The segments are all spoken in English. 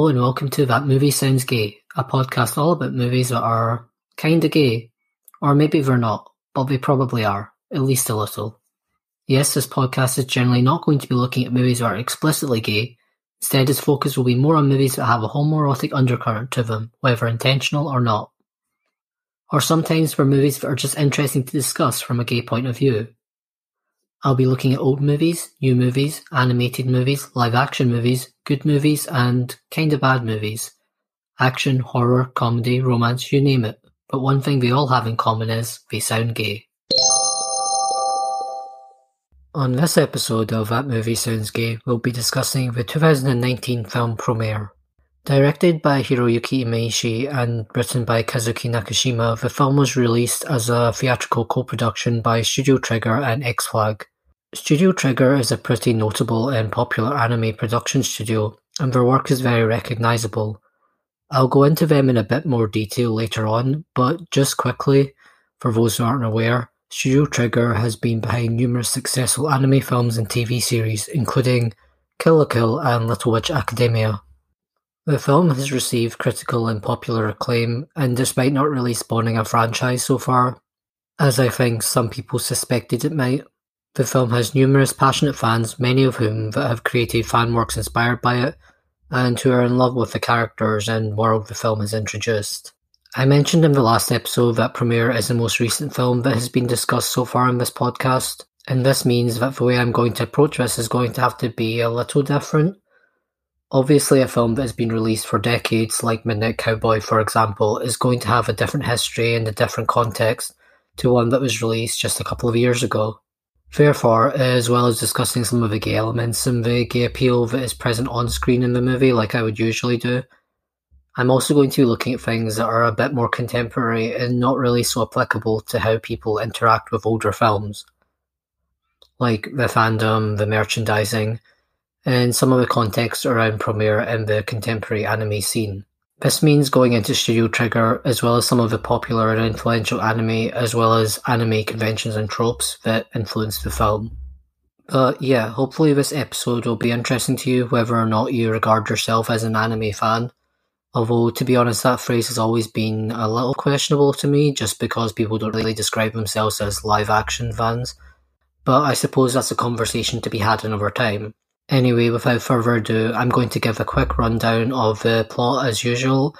Hello and welcome to That Movie Sounds Gay, a podcast all about movies that are kinda gay. Or maybe they're not, but they probably are, at least a little. Yes, this podcast is generally not going to be looking at movies that are explicitly gay. Instead, its focus will be more on movies that have a homoerotic undercurrent to them, whether intentional or not. Or sometimes for movies that are just interesting to discuss from a gay point of view. I'll be looking at old movies, new movies, animated movies, live action movies, good movies, and kinda bad movies. Action, horror, comedy, romance, you name it. But one thing they all have in common is they sound gay. On this episode of That Movie Sounds Gay, we'll be discussing the 2019 film Promare. Directed by Hiroyuki Imaishi and written by Kazuki Nakashima, the film was released as a theatrical co-production by Studio Trigger and X-Flag. Studio Trigger is a pretty notable and popular anime production studio, and their work is very recognizable. I'll go into them in a bit more detail later on, but just quickly, for those who aren't aware, Studio Trigger has been behind numerous successful anime films and TV series, including Kill la Kill and Little Witch Academia. The film has received critical and popular acclaim, and despite not really spawning a franchise so far, as I think some people suspected it might, the film has numerous passionate fans, many of whom that have created fan works inspired by it, and who are in love with the characters and world the film has introduced. I mentioned in the last episode that Promare is the most recent film that has been discussed so far in this podcast, and this means that the way I'm going to approach this is going to have to be a little different. Obviously, a film that has been released for decades, like Midnight Cowboy for example, is going to have a different history and a different context to one that was released just a couple of years ago. Therefore, as well as discussing some of the gay elements and the gay appeal that is present on screen in the movie, like I would usually do, I'm also going to be looking at things that are a bit more contemporary and not really so applicable to how people interact with older films. Like the fandom, the merchandising, and some of the context around Promare and the contemporary anime scene. This means going into Studio Trigger, as well as some of the popular and influential anime, as well as anime conventions and tropes that influenced the film. But yeah, hopefully this episode will be interesting to you whether or not you regard yourself as an anime fan. Although, to be honest, that phrase has always been a little questionable to me, just because people don't really describe themselves as live action fans. But I suppose that's a conversation to be had another time. Anyway, without further ado, I'm going to give a quick rundown of the plot as usual,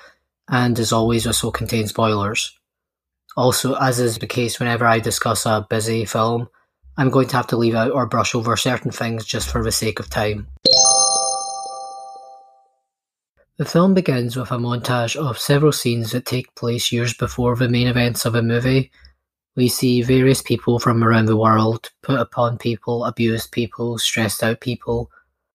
and as always, this will contain spoilers. Also, as is the case whenever I discuss a busy film, I'm going to have to leave out or brush over certain things just for the sake of time. The film begins with a montage of several scenes that take place years before the main events of a movie. We see various people from around the world, put upon people, abused people, stressed out people,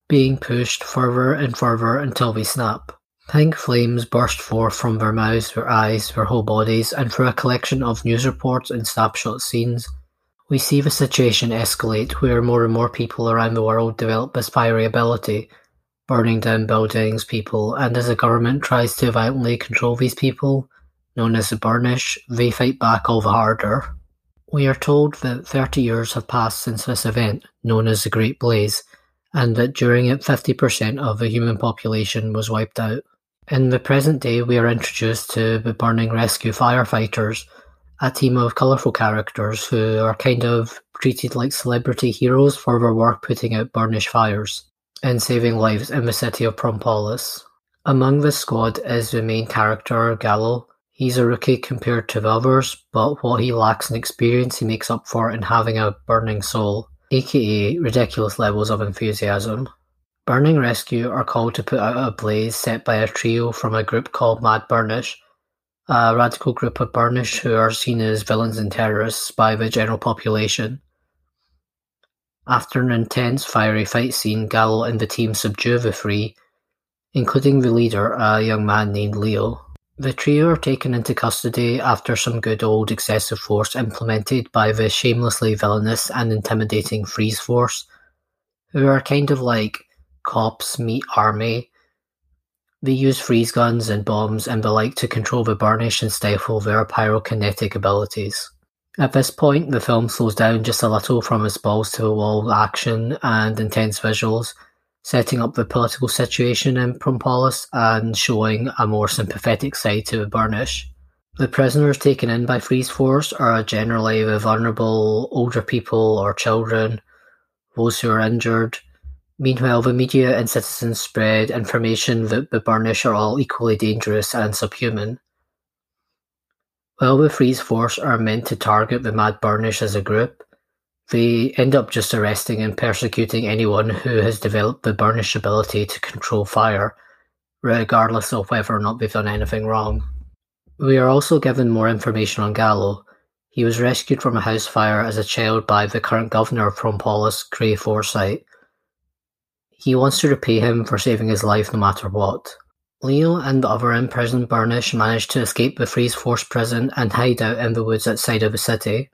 being pushed further and further until they snap. Pink flames burst forth from their mouths, their eyes, their whole bodies, and through a collection of news reports and snapshot scenes, we see the situation escalate where more and more people around the world develop this fiery ability, burning down buildings, people, and as the government tries to violently control these people, known as the Burnish, they fight back all the harder. We are told that 30 years have passed since this event, known as the Great Blaze, and that during it 50% of the human population was wiped out. In the present day, we are introduced to the Burning Rescue firefighters, a team of colourful characters who are kind of treated like celebrity heroes for their work putting out burnish fires and saving lives in the city of Prompolis. Among this squad is the main character, Gallo. He's a rookie compared to the others, but what he lacks in experience he makes up for in having a burning soul aka ridiculous levels of enthusiasm. Burning Rescue are called to put out a blaze set by a trio from a group called Mad Burnish, a radical group of Burnish who are seen as villains and terrorists by the general population. After an intense fiery fight scene, Gallo and the team subdue the three, including the leader, a young man named Leo. The trio are taken into custody after some good old excessive force implemented by the shamelessly villainous and intimidating Freeze Force, who are kind of like cops meet army. They use freeze guns and bombs and the like to control the burnish and stifle their pyrokinetic abilities. At this point, the film slows down just a little from its balls to the wall action and intense visuals, setting up the political situation in Prompolis and showing a more sympathetic side to the Burnish. The prisoners taken in by Freeze Force are generally the vulnerable older people or children, those who are injured. Meanwhile, the media and citizens spread information that the Burnish are all equally dangerous and subhuman. While the Freeze Force are meant to target the Mad Burnish as a group, they end up just arresting and persecuting anyone who has developed the Burnish ability to control fire, regardless of whether or not they've done anything wrong. We are also given more information on Gallo. He was rescued from a house fire as a child by the current governor of Prompolis, Cray Forsyth. He wants to repay him for saving his life no matter what. Leo and the other imprisoned Burnish manage to escape the Freeze Force prison and hide out in the woods outside of the city.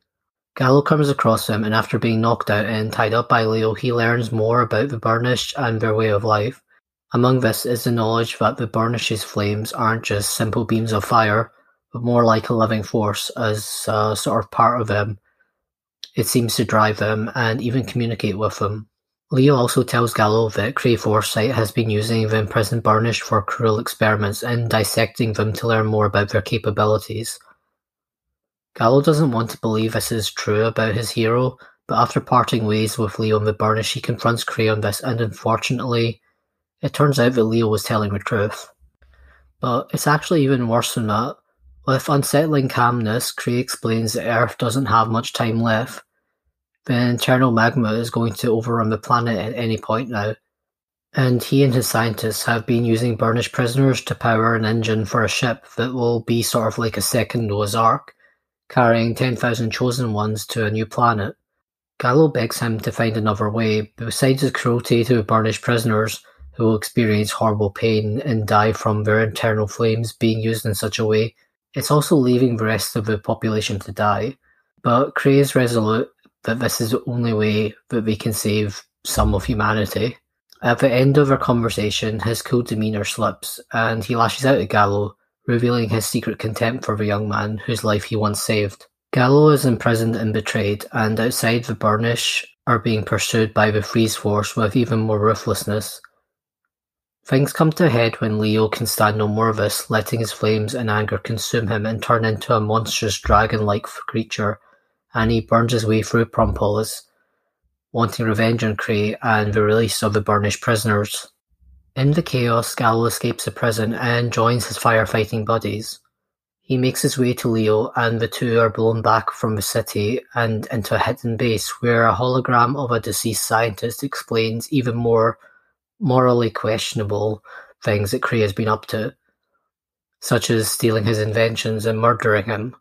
Gallo comes across him and after being knocked out and tied up by Leo he learns more about the Burnish and their way of life. Among this is the knowledge that the Burnish's flames aren't just simple beams of fire, but more like a living force as a sort of part of them. It seems to drive them and even communicate with them. Leo also tells Gallo that Cray Forsyth has been using the imprisoned Burnish for cruel experiments and dissecting them to learn more about their capabilities. Gallo doesn't want to believe this is true about his hero, but after parting ways with Leo and the Burnish he confronts Cray on this and unfortunately, it turns out that Leo was telling the truth. But it's actually even worse than that. With unsettling calmness, Cray explains that Earth doesn't have much time left the internal magma is going to overrun the planet at any point now, and he and his scientists have been using Burnish prisoners to power an engine for a ship that will be sort of like a second Noah's Ark, carrying 10,000 chosen ones to a new planet. Gallo begs him to find another way, besides his cruelty to Burnish prisoners, who will experience horrible pain and die from their internal flames being used in such a way, it's also leaving the rest of the population to die. But Cray is resolute that this is the only way that they can save some of humanity. At the end of their conversation, his cool demeanour slips, and he lashes out at Gallo, revealing his secret contempt for the young man whose life he once saved. Gallo is imprisoned and betrayed, and outside the Burnish are being pursued by the Freeze Force with even more ruthlessness. Things come to a head when Leo can stand no more of this, letting his flames and anger consume him and turn into a monstrous dragon-like creature and he burns his way through Prompolis, wanting revenge on Cray and the release of the Burnish prisoners. In the chaos, Gallo escapes the prison and joins his firefighting buddies. He makes his way to Leo, and the two are blown back from the city and into a hidden base where a hologram of a deceased scientist explains even more morally questionable things that Cray has been up to, such as stealing his inventions and murdering him.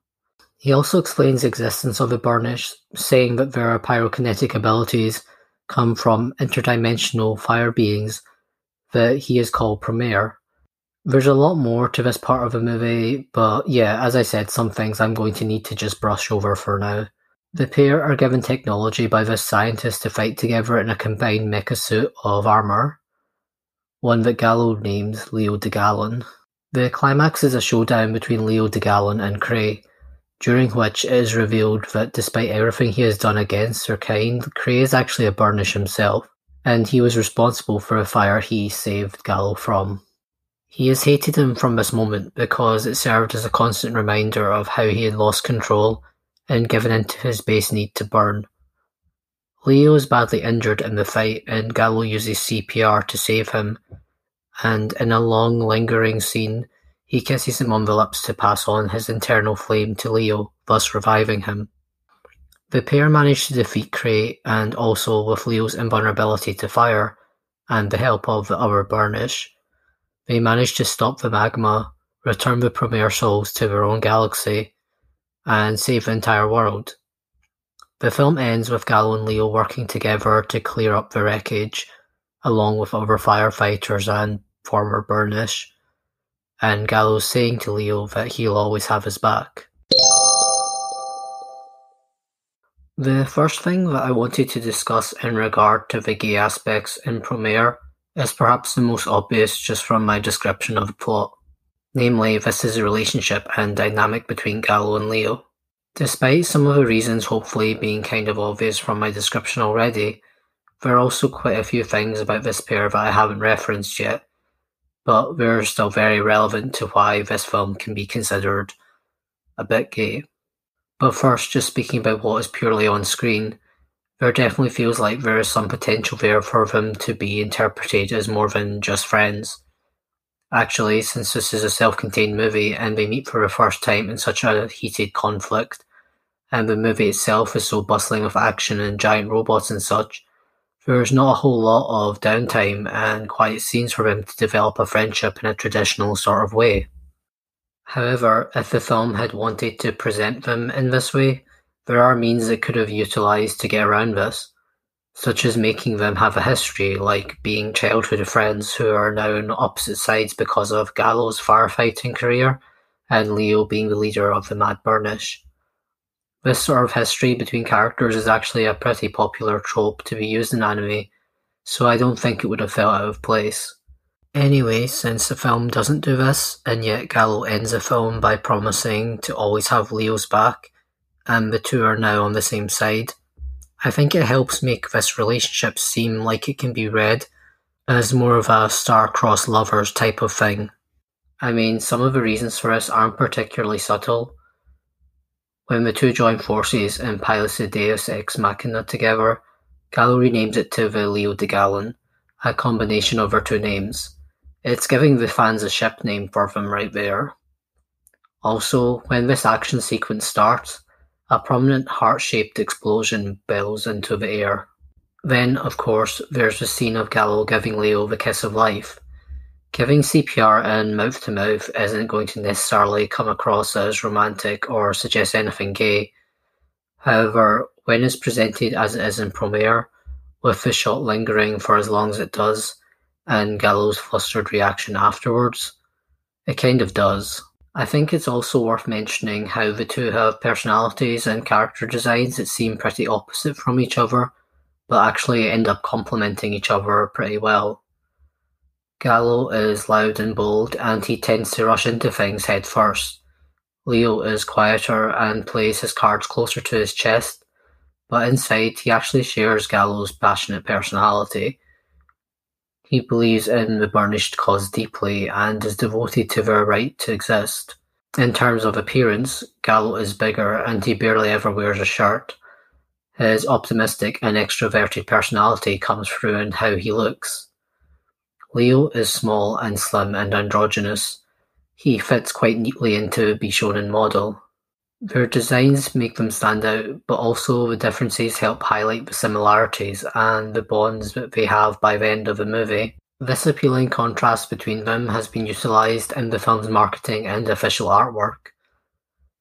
He also explains the existence of the Burnish, saying that their pyrokinetic abilities come from interdimensional fire beings that he is called Promare. There's a lot more to this part of the movie, but yeah, as I said, some things I'm going to need to just brush over for now. The pair are given technology by this scientist to fight together in a combined mecha suit of armour, one that Gallo names Leo DeGallon. The climax is a showdown between Leo DeGallon and Cray, during which it is revealed that despite everything he has done against their kind, Cray is actually a Burnish himself, and he was responsible for a fire he saved Gallo from. He has hated him from this moment because it served as a constant reminder of how he had lost control and given in to his base need to burn. Leo is badly injured in the fight and Gallo uses CPR to save him, and in a long lingering scene, he kisses him on the lips to pass on his internal flame to Leo, thus reviving him. The pair manage to defeat Cray and also with Leo's invulnerability to fire and the help of the other Burnish, they manage to stop the magma, return the Promare souls to their own galaxy, and save the entire world. The film ends with Gallo and Leo working together to clear up the wreckage, along with other firefighters and former Burnish, and Gallo saying to Leo that he'll always have his back. The first thing that I wanted to discuss in regard to the gay aspects in Promare is perhaps the most obvious just from my description of the plot. Namely, this is a relationship and dynamic between Gallo and Leo. Despite some of the reasons hopefully being kind of obvious from my description already, There are also quite a few things about this pair that I haven't referenced yet, but they're still very relevant to why this film can be considered a bit gay. But first, just speaking about what is purely on screen, there definitely feels like there is some potential there for them to be interpreted as more than just friends. Actually, since this is a self-contained movie and they meet for the first time in such a heated conflict, and the movie itself is so bustling with action and giant robots and such, there's not a whole lot of downtime and quiet scenes for them to develop a friendship in a traditional sort of way. However, if the film had wanted to present them in this way, there are means it could have utilised to get around this, such as making them have a history, like being childhood friends who are now on opposite sides because of Gallo's firefighting career, and Leo being the leader of the Mad Burnish. This sort of history between characters is actually a pretty popular trope to be used in anime, so I don't think it would have felt out of place. Anyway, since the film doesn't do this, and yet Gallo ends the film by promising to always have Leo's back, and the two are now on the same side, I think it helps make this relationship seem like it can be read as more of a star-crossed lovers type of thing. I mean, some of the reasons for this aren't particularly subtle, when the two join forces and pilot the Deus Ex Machina together, Gallo renames it to the Leo de Gallon, a combination of her two names. It's giving the fans a ship name for them right there. Also, when this action sequence starts, a prominent heart-shaped explosion bellows into the air. Then, of course, there's the scene of Gallo giving Leo the kiss of life, Giving CPR and mouth-to-mouth isn't going to necessarily come across as romantic or suggest anything gay. However, when it's presented as it is in Promare, with the shot lingering for as long as it does, and Gallo's flustered reaction afterwards, it kind of does. I think it's also worth mentioning how the two have personalities and character designs that seem pretty opposite from each other, but actually end up complementing each other pretty well. Gallo is loud and bold, and he tends to rush into things head first. Leo is quieter and plays his cards closer to his chest, but inside he actually shares Gallo's passionate personality. He believes in the burnished cause deeply and is devoted to their right to exist. In terms of appearance, Gallo is bigger and he barely ever wears a shirt. His optimistic and extroverted personality comes through in how he looks. Leo is small and slim and androgynous; he fits quite neatly into the Bishonen model. Their designs make them stand out, but also the differences help highlight the similarities and the bonds that they have by the end of the movie. This appealing contrast between them has been utilised in the film's marketing and official artwork.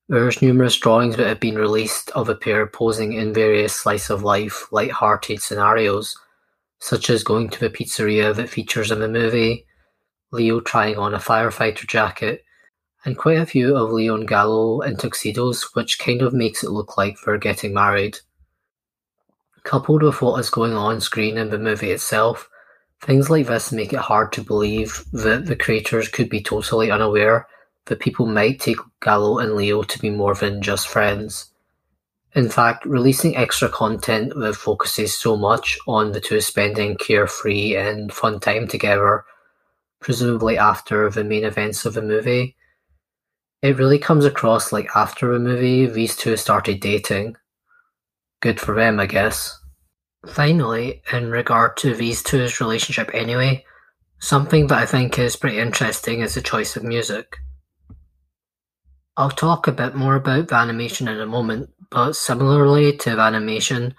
There's numerous drawings that have been released of a pair posing in various slice-of-life, light-hearted scenarios such as going to the pizzeria that features in the movie, Leo trying on a firefighter jacket, and quite a few of Leo and Gallo in tuxedos, which kind of makes it look like they're getting married. Coupled with what is going on screen in the movie itself, things like this make it hard to believe that the creators could be totally unaware that people might take Gallo and Leo to be more than just friends. In fact, releasing extra content that focuses so much on the two spending carefree and fun time together, presumably after the main events of the movie, it really comes across like after the movie these two started dating. Good for them, I guess. Finally, in regard to these two's relationship anyway, something that I think is pretty interesting is the choice of music. I'll talk a bit more about the animation in a moment, but similarly to the animation,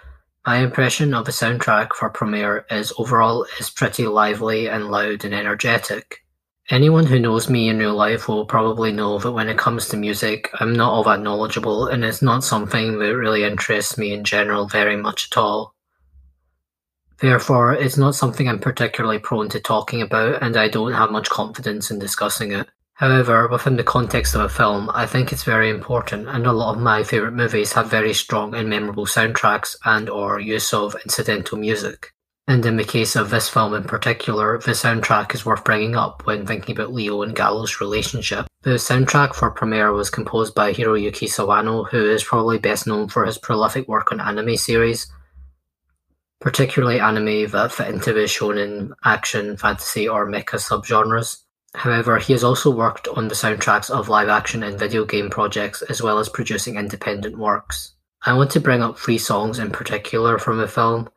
my impression of the soundtrack for Promare is overall is pretty lively and loud and energetic. Anyone who knows me in real life will probably know that when it comes to music, I'm not all that knowledgeable and it's not something that really interests me in general very much at all. Therefore, it's not something I'm particularly prone to talking about and I don't have much confidence in discussing it. However, within the context of a film, I think it's very important, and a lot of my favourite movies have very strong and memorable soundtracks and or use of incidental music. And in the case of this film in particular, the soundtrack is worth bringing up when thinking about Leo and Gallo's relationship. The soundtrack for Promare was composed by Hiroyuki Sawano, who is probably best known for his prolific work on anime series. particularly anime that fit into the shonen, action, fantasy, or mecha subgenres. However, he has also worked on the soundtracks of live-action and video game projects as well as producing independent works. I want to bring up three songs in particular from the film,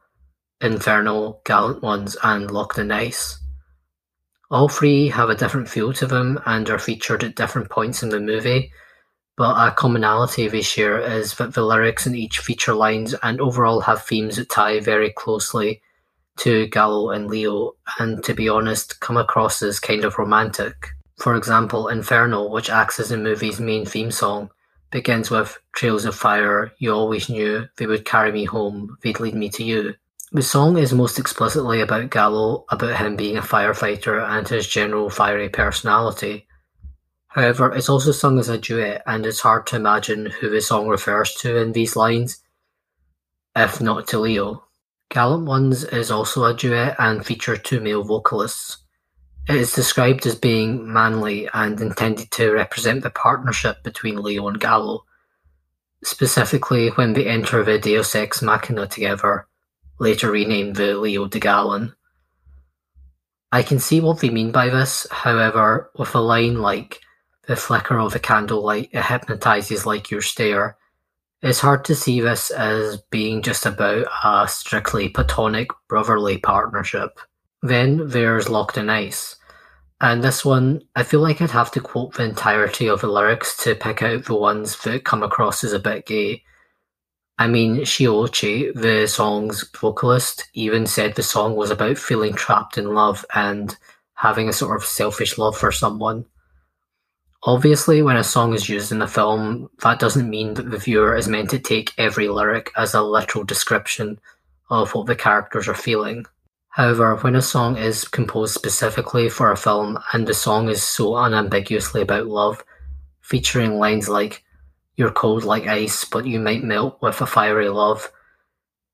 Inferno, Gallant Ones and Locked in Ice. All three have a different feel to them and are featured at different points in the movie, but a commonality they share is that the lyrics in each feature lines and overall have themes that tie very closely to Gallo and Leo, and to be honest, come across as kind of romantic. For example, Inferno, which acts as the movie's main theme song, begins with Trails of Fire, you always knew, they would carry me home, they'd lead me to you. The song is most explicitly about Gallo, about him being a firefighter and his general fiery personality. However, it's also sung as a duet, and it's hard to imagine who the song refers to in these lines, if not to Leo. Gallant Ones is also a duet and features two male vocalists. It is described as being manly and intended to represent the partnership between Leo and Gallo, specifically when they enter the Deus Ex Machina together, later renamed the Leo de Gallon. I can see what they mean by this, however, with a line like, the flicker of a candlelight, it hypnotizes like your stare, it's hard to see this as being just about a strictly platonic brotherly partnership. Then there's Locked in Ice. And this one, I feel like I'd have to quote the entirety of the lyrics to pick out the ones that come across as a bit gay. I mean, Shiochi, the song's vocalist, even said the song was about feeling trapped in love and having a sort of selfish love for someone. Obviously, when a song is used in a film, that doesn't mean that the viewer is meant to take every lyric as a literal description of what the characters are feeling. However, when a song is composed specifically for a film and the song is so unambiguously about love, featuring lines like, You're cold like ice, but you might melt with a fiery love,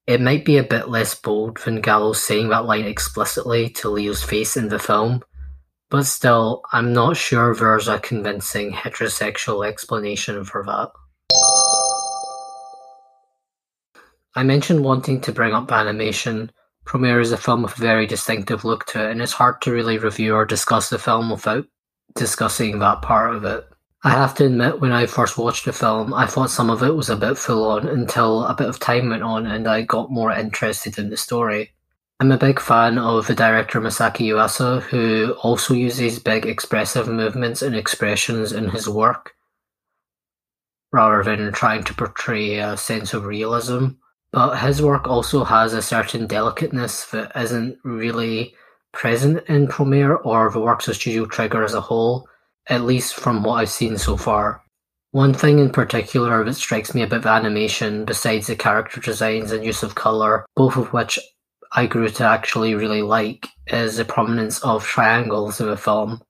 it might be a bit less bold than Gallo's saying that line explicitly to Leo's face in the film, but still, I'm not sure there's a convincing heterosexual explanation for that. I mentioned wanting to bring up animation. Promare is a film with a very distinctive look to it, and it's hard to really review or discuss the film without discussing that part of it. I have to admit, when I first watched the film, I thought some of it was a bit full on until a bit of time went on and I got more interested in the story. I'm a big fan of the director Masaki Yuasa, who also uses big expressive movements and expressions in his work, rather than trying to portray a sense of realism. But his work also has a certain delicateness that isn't really present in Promare or the works of Studio Trigger as a whole, at least from what I've seen so far. One thing in particular that strikes me about the animation, besides the character designs and use of colour, both of which I grew to actually really like is the prominence of triangles in the film.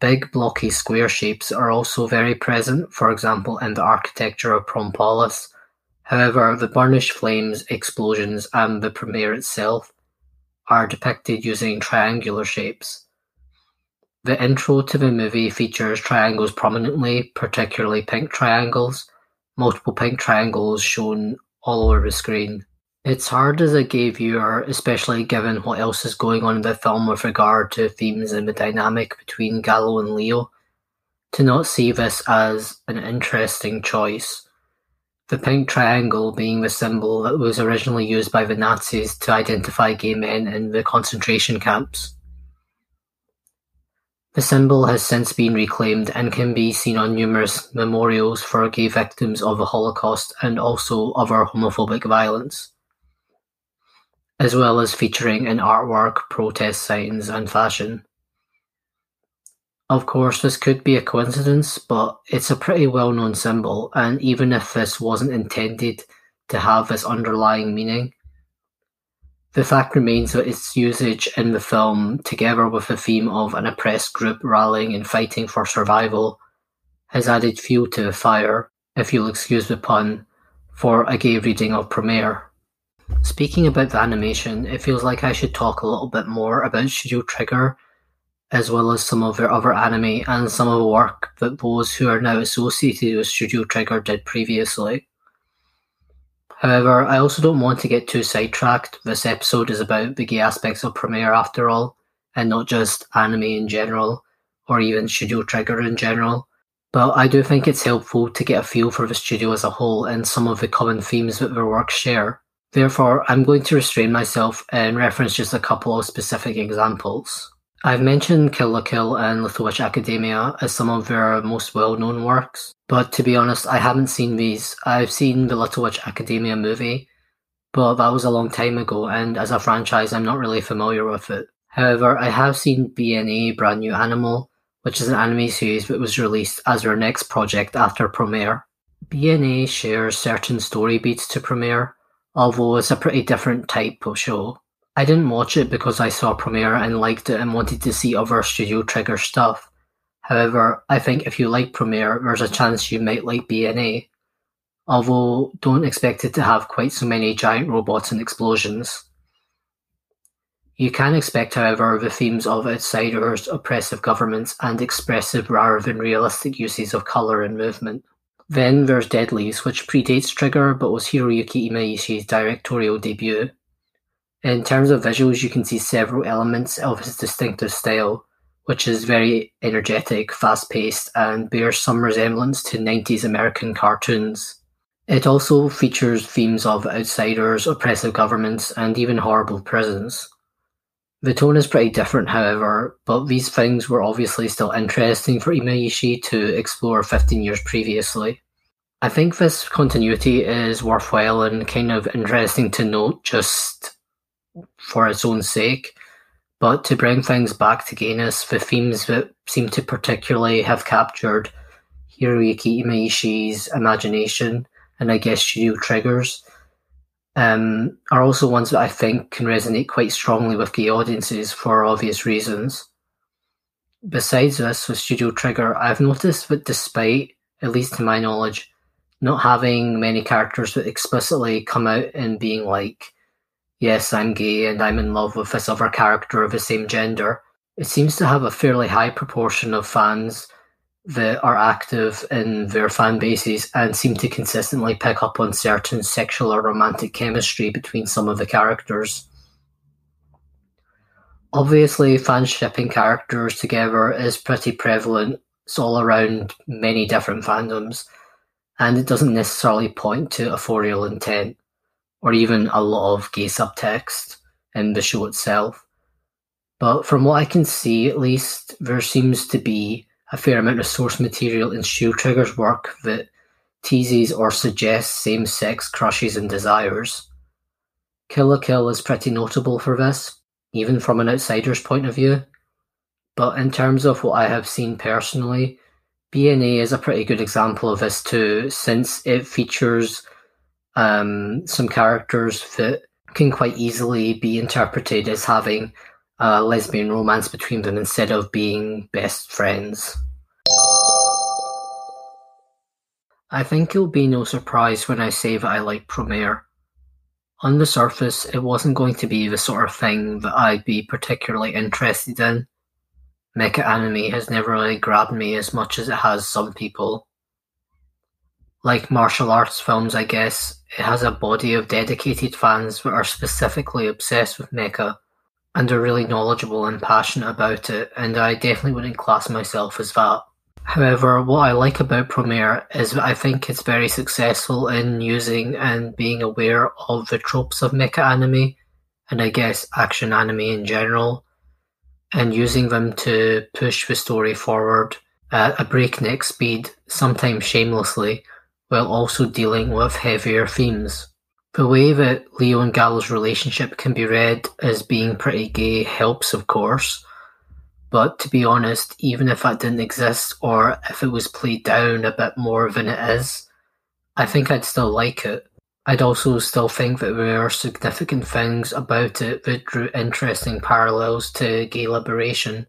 Big blocky square shapes are also very present, for example in the architecture of Prompolis. However, the burnished flames, explosions, and the Promare itself are depicted using triangular shapes. The intro to the movie features triangles prominently, particularly pink triangles, multiple pink triangles shown all over the screen. It's hard as a gay viewer, especially given what else is going on in the film with regard to themes and the dynamic between Gallo and Leo, to not see this as an interesting choice. The pink triangle being the symbol that was originally used by the Nazis to identify gay men in the concentration camps. The symbol has since been reclaimed and can be seen on numerous memorials for gay victims of the Holocaust and also other homophobic violence as well as featuring in artwork, protest signs, and fashion. Of course, this could be a coincidence, but it's a pretty well known symbol, and even if this wasn't intended to have this underlying meaning, the fact remains that its usage in the film, together with the theme of an oppressed group rallying and fighting for survival, has added fuel to the fire, if you'll excuse the pun, for a gay reading of Promare. Speaking about the animation, it feels like I should talk a little bit more about Studio Trigger, as well as some of their other anime and some of the work that those who are now associated with Studio Trigger did previously. However, I also don't want to get too sidetracked. This episode is about the gay aspects of Promare after all, and not just anime in general, or even Studio Trigger in general. But I do think it's helpful to get a feel for the studio as a whole and some of the common themes that their works share. Therefore, I'm going to restrain myself and reference just a couple of specific examples. I've mentioned Kill la Kill and Little Academia as some of their most well known works, but to be honest, I haven't seen these. I've seen the Little Academia movie, but that was a long time ago, and as a franchise, I'm not really familiar with it. However, I have seen BNA Brand New Animal, which is an anime series that was released as their next project after Promare. BNA shares certain story beats to Promare, although it's a pretty different type of show. I didn't watch it because I saw Promare and liked it and wanted to see other Studio Trigger stuff. However, I think if you like Promare, there's a chance you might like BNA. Although, don't expect it to have quite so many giant robots and explosions. You can expect, however, the themes of outsiders, oppressive governments, and expressive rather than realistic uses of colour and movement. Then there's Dead Leaves, which predates Trigger but was Hiroyuki Imaishi's directorial debut. In terms of visuals, you can see several elements of his distinctive style, which is very energetic, fast paced, and bears some resemblance to 90s American cartoons. It also features themes of outsiders, oppressive governments, and even horrible prisons. The tone is pretty different, however, but these things were obviously still interesting for Imaishi to explore 15 years previously. I think this continuity is worthwhile and kind of interesting to note just for its own sake, but to bring things back to gayness, the themes that seem to particularly have captured Hiroyuki Imaishi's imagination and I guess studio triggers um, are also ones that I think can resonate quite strongly with gay audiences for obvious reasons. Besides this, with Studio Trigger, I've noticed that despite, at least to my knowledge, not having many characters that explicitly come out and being like, yes, I'm gay and I'm in love with this other character of the same gender, it seems to have a fairly high proportion of fans that are active in their fan bases and seem to consistently pick up on certain sexual or romantic chemistry between some of the characters. Obviously, fans shipping characters together is pretty prevalent. It's all around many different fandoms, and it doesn't necessarily point to authorial intent or even a lot of gay subtext in the show itself. But from what I can see, at least, there seems to be a fair amount of source material in Studio Trigger's work that teases or suggests same-sex crushes and desires. Kill la Kill is pretty notable for this, even from an outsider's point of view. But in terms of what I have seen personally, BNA is a pretty good example of this too, since it features um, some characters that can quite easily be interpreted as having a lesbian romance between them instead of being best friends. I think it'll be no surprise when I say that I like Promare. On the surface, it wasn't going to be the sort of thing that I'd be particularly interested in. Mecha anime has never really grabbed me as much as it has some people. Like martial arts films, I guess, it has a body of dedicated fans that are specifically obsessed with mecha and are really knowledgeable and passionate about it, and I definitely wouldn't class myself as that. However, what I like about Promare is that I think it's very successful in using and being aware of the tropes of mecha anime, and I guess action anime in general, and using them to push the story forward at a breakneck speed, sometimes shamelessly, while also dealing with heavier themes. The way that Leo and Gallo's relationship can be read as being pretty gay helps, of course, but to be honest, even if that didn't exist or if it was played down a bit more than it is, I think I'd still like it. I'd also still think that there are significant things about it that drew interesting parallels to gay liberation,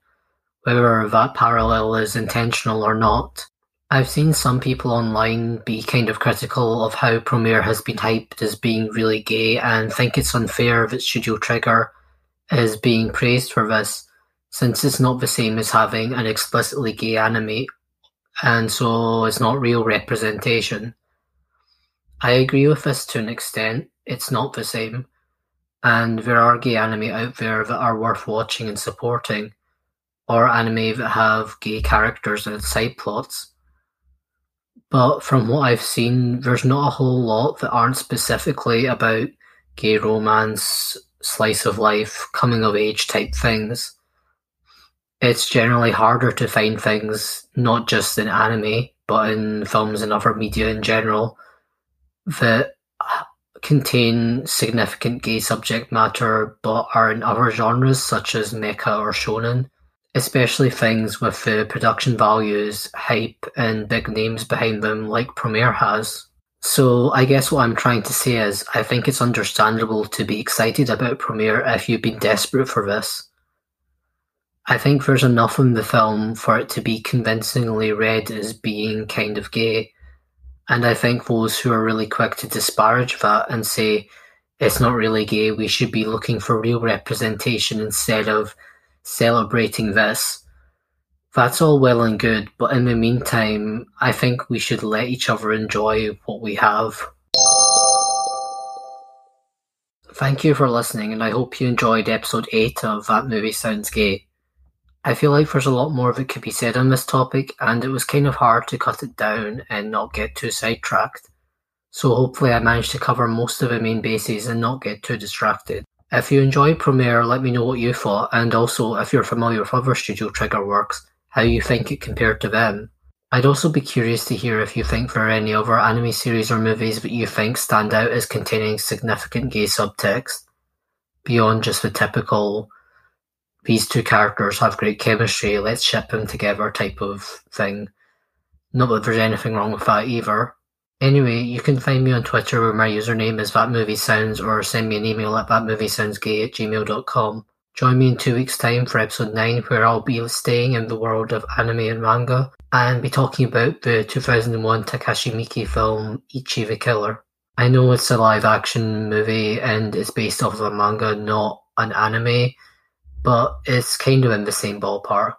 whether that parallel is intentional or not. I've seen some people online be kind of critical of how Promare has been hyped as being really gay and think it's unfair that Studio Trigger is being praised for this, since it's not the same as having an explicitly gay anime, and so it's not real representation. I agree with this to an extent. It's not the same. And there are gay anime out there that are worth watching and supporting, or anime that have gay characters and side plots. But from what I've seen, there's not a whole lot that aren't specifically about gay romance, slice of life, coming of age type things. It's generally harder to find things, not just in anime, but in films and other media in general, that contain significant gay subject matter but are in other genres such as mecha or shonen, especially things with the production values, hype, and big names behind them like Promare has. So I guess what I'm trying to say is I think it's understandable to be excited about Promare if you've been desperate for this. I think there's enough in the film for it to be convincingly read as being kind of gay, and I think those who are really quick to disparage that and say it's not really gay, we should be looking for real representation instead of celebrating this. That's all well and good, but in the meantime, I think we should let each other enjoy what we have. Thank you for listening, and I hope you enjoyed episode 8 of That Movie Sounds Gay. I feel like there's a lot more that could be said on this topic, and it was kind of hard to cut it down and not get too sidetracked. So hopefully I managed to cover most of the main bases and not get too distracted. If you enjoyed Promare, let me know what you thought, and also if you're familiar with other Studio Trigger works, how you think it compared to them. I'd also be curious to hear if you think there are any other anime series or movies that you think stand out as containing significant gay subtext, beyond just the typical these two characters have great chemistry, let's ship them together type of thing. Not that there's anything wrong with that either. Anyway, you can find me on Twitter where my username is thatmoviesounds or send me an email at thatmoviesoundsgay at gmail.com. Join me in two weeks' time for episode 9 where I'll be staying in the world of anime and manga and be talking about the 2001 Takashi Miike film Ichi the Killer. I know it's a live action movie and it's based off of a manga, not an anime, but it's kind of in the same ballpark.